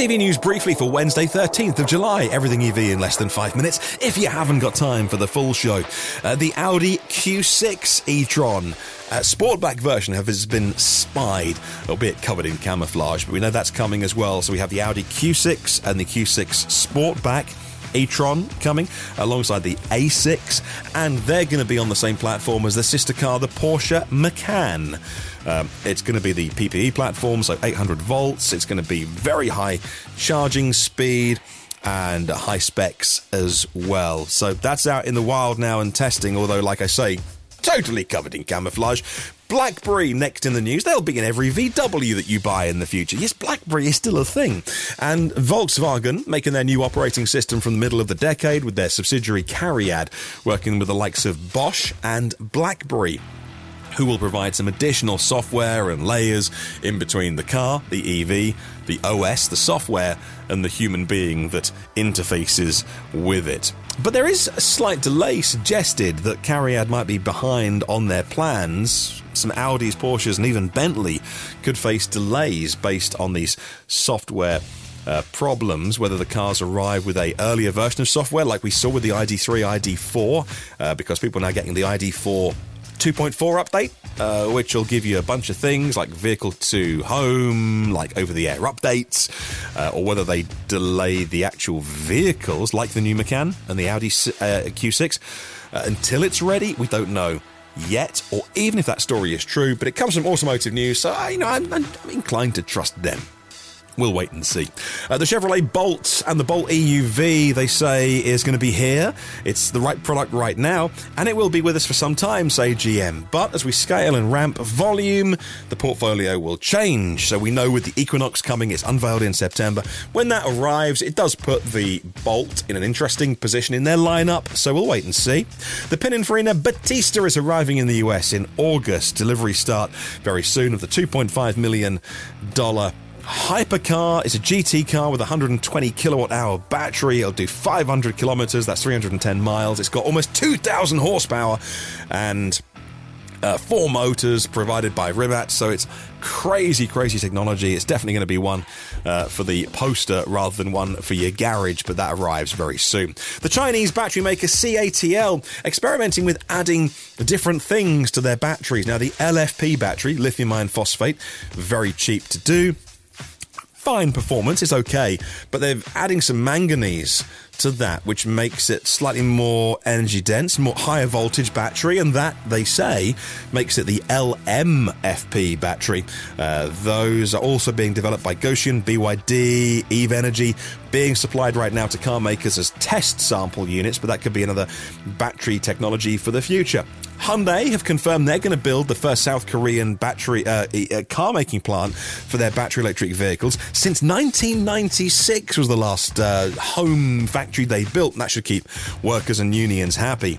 EV News briefly for Wednesday, 13th of July. Everything EV in less than five minutes if you haven't got time for the full show. Uh, the Audi Q6 e-tron uh, Sportback version has been spied, albeit covered in camouflage, but we know that's coming as well. So we have the Audi Q6 and the Q6 Sportback e-tron coming alongside the A6, and they're going to be on the same platform as the sister car, the Porsche Macan. Um, it's going to be the PPE platform, so 800 volts. It's going to be very high charging speed and high specs as well. So that's out in the wild now and testing, although, like I say, totally covered in camouflage. BlackBerry next in the news. They'll be in every VW that you buy in the future. Yes, BlackBerry is still a thing. And Volkswagen making their new operating system from the middle of the decade with their subsidiary Cariad, working with the likes of Bosch and BlackBerry who will provide some additional software and layers in between the car, the EV, the OS, the software, and the human being that interfaces with it. But there is a slight delay suggested that Cariad might be behind on their plans. Some Audis, Porsches, and even Bentley could face delays based on these software uh, problems, whether the cars arrive with a earlier version of software, like we saw with the ID3, ID4, uh, because people are now getting the ID4 2.4 update, uh, which will give you a bunch of things like vehicle to home, like over the air updates, uh, or whether they delay the actual vehicles, like the new Macan and the Audi uh, Q6, uh, until it's ready. We don't know yet, or even if that story is true, but it comes from automotive news, so you know I'm, I'm inclined to trust them. We'll wait and see. Uh, the Chevrolet Bolt and the Bolt EUV, they say, is going to be here. It's the right product right now, and it will be with us for some time, say GM. But as we scale and ramp volume, the portfolio will change. So we know with the Equinox coming, it's unveiled in September. When that arrives, it does put the Bolt in an interesting position in their lineup, so we'll wait and see. The Pininfarina Battista is arriving in the US in August. Delivery start very soon of the $2.5 million Hypercar is a GT car with a 120 kilowatt hour battery. It'll do 500 kilometers, that's 310 miles. It's got almost 2,000 horsepower and uh, four motors provided by Rimac. So it's crazy, crazy technology. It's definitely going to be one uh, for the poster rather than one for your garage, but that arrives very soon. The Chinese battery maker CATL experimenting with adding different things to their batteries. Now, the LFP battery, lithium iron phosphate, very cheap to do fine performance, it's okay, but they're adding some manganese to that, which makes it slightly more energy dense, more higher voltage battery, and that they say makes it the LMFP battery. Uh, those are also being developed by Gotion, BYD, Eve Energy, being supplied right now to car makers as test sample units, but that could be another battery technology for the future. Hyundai have confirmed they're going to build the first South Korean battery uh, uh, car making plant for their battery electric vehicles since 1996 was the last uh, home factory they built. And that should keep workers and unions happy.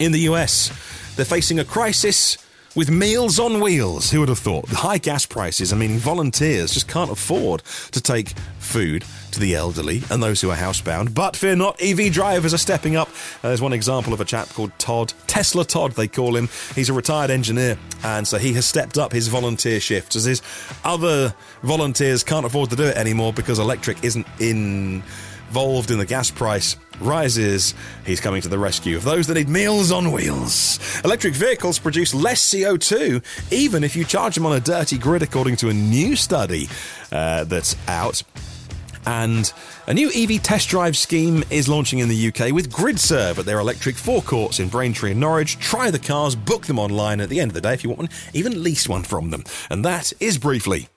In the US, they're facing a crisis with Meals on Wheels. Who would have thought? The high gas prices are meaning volunteers just can't afford to take food to the elderly and those who are housebound. But fear not, EV drivers are stepping up. Uh, there's one example of a chap called Todd, Tesla Todd, they call him. He's a retired engineer, and so he has stepped up his volunteer shifts as his other volunteers can't afford to do it anymore because electric isn't in involved in the gas price rises, he's coming to the rescue of those that need meals on wheels. Electric vehicles produce less CO2, even if you charge them on a dirty grid, according to a new study uh, that's out. And a new EV test drive scheme is launching in the UK with GridServe at their electric forecourts in Braintree and Norwich. Try the cars, book them online. At the end of the day, if you want one, even lease one from them. And that is briefly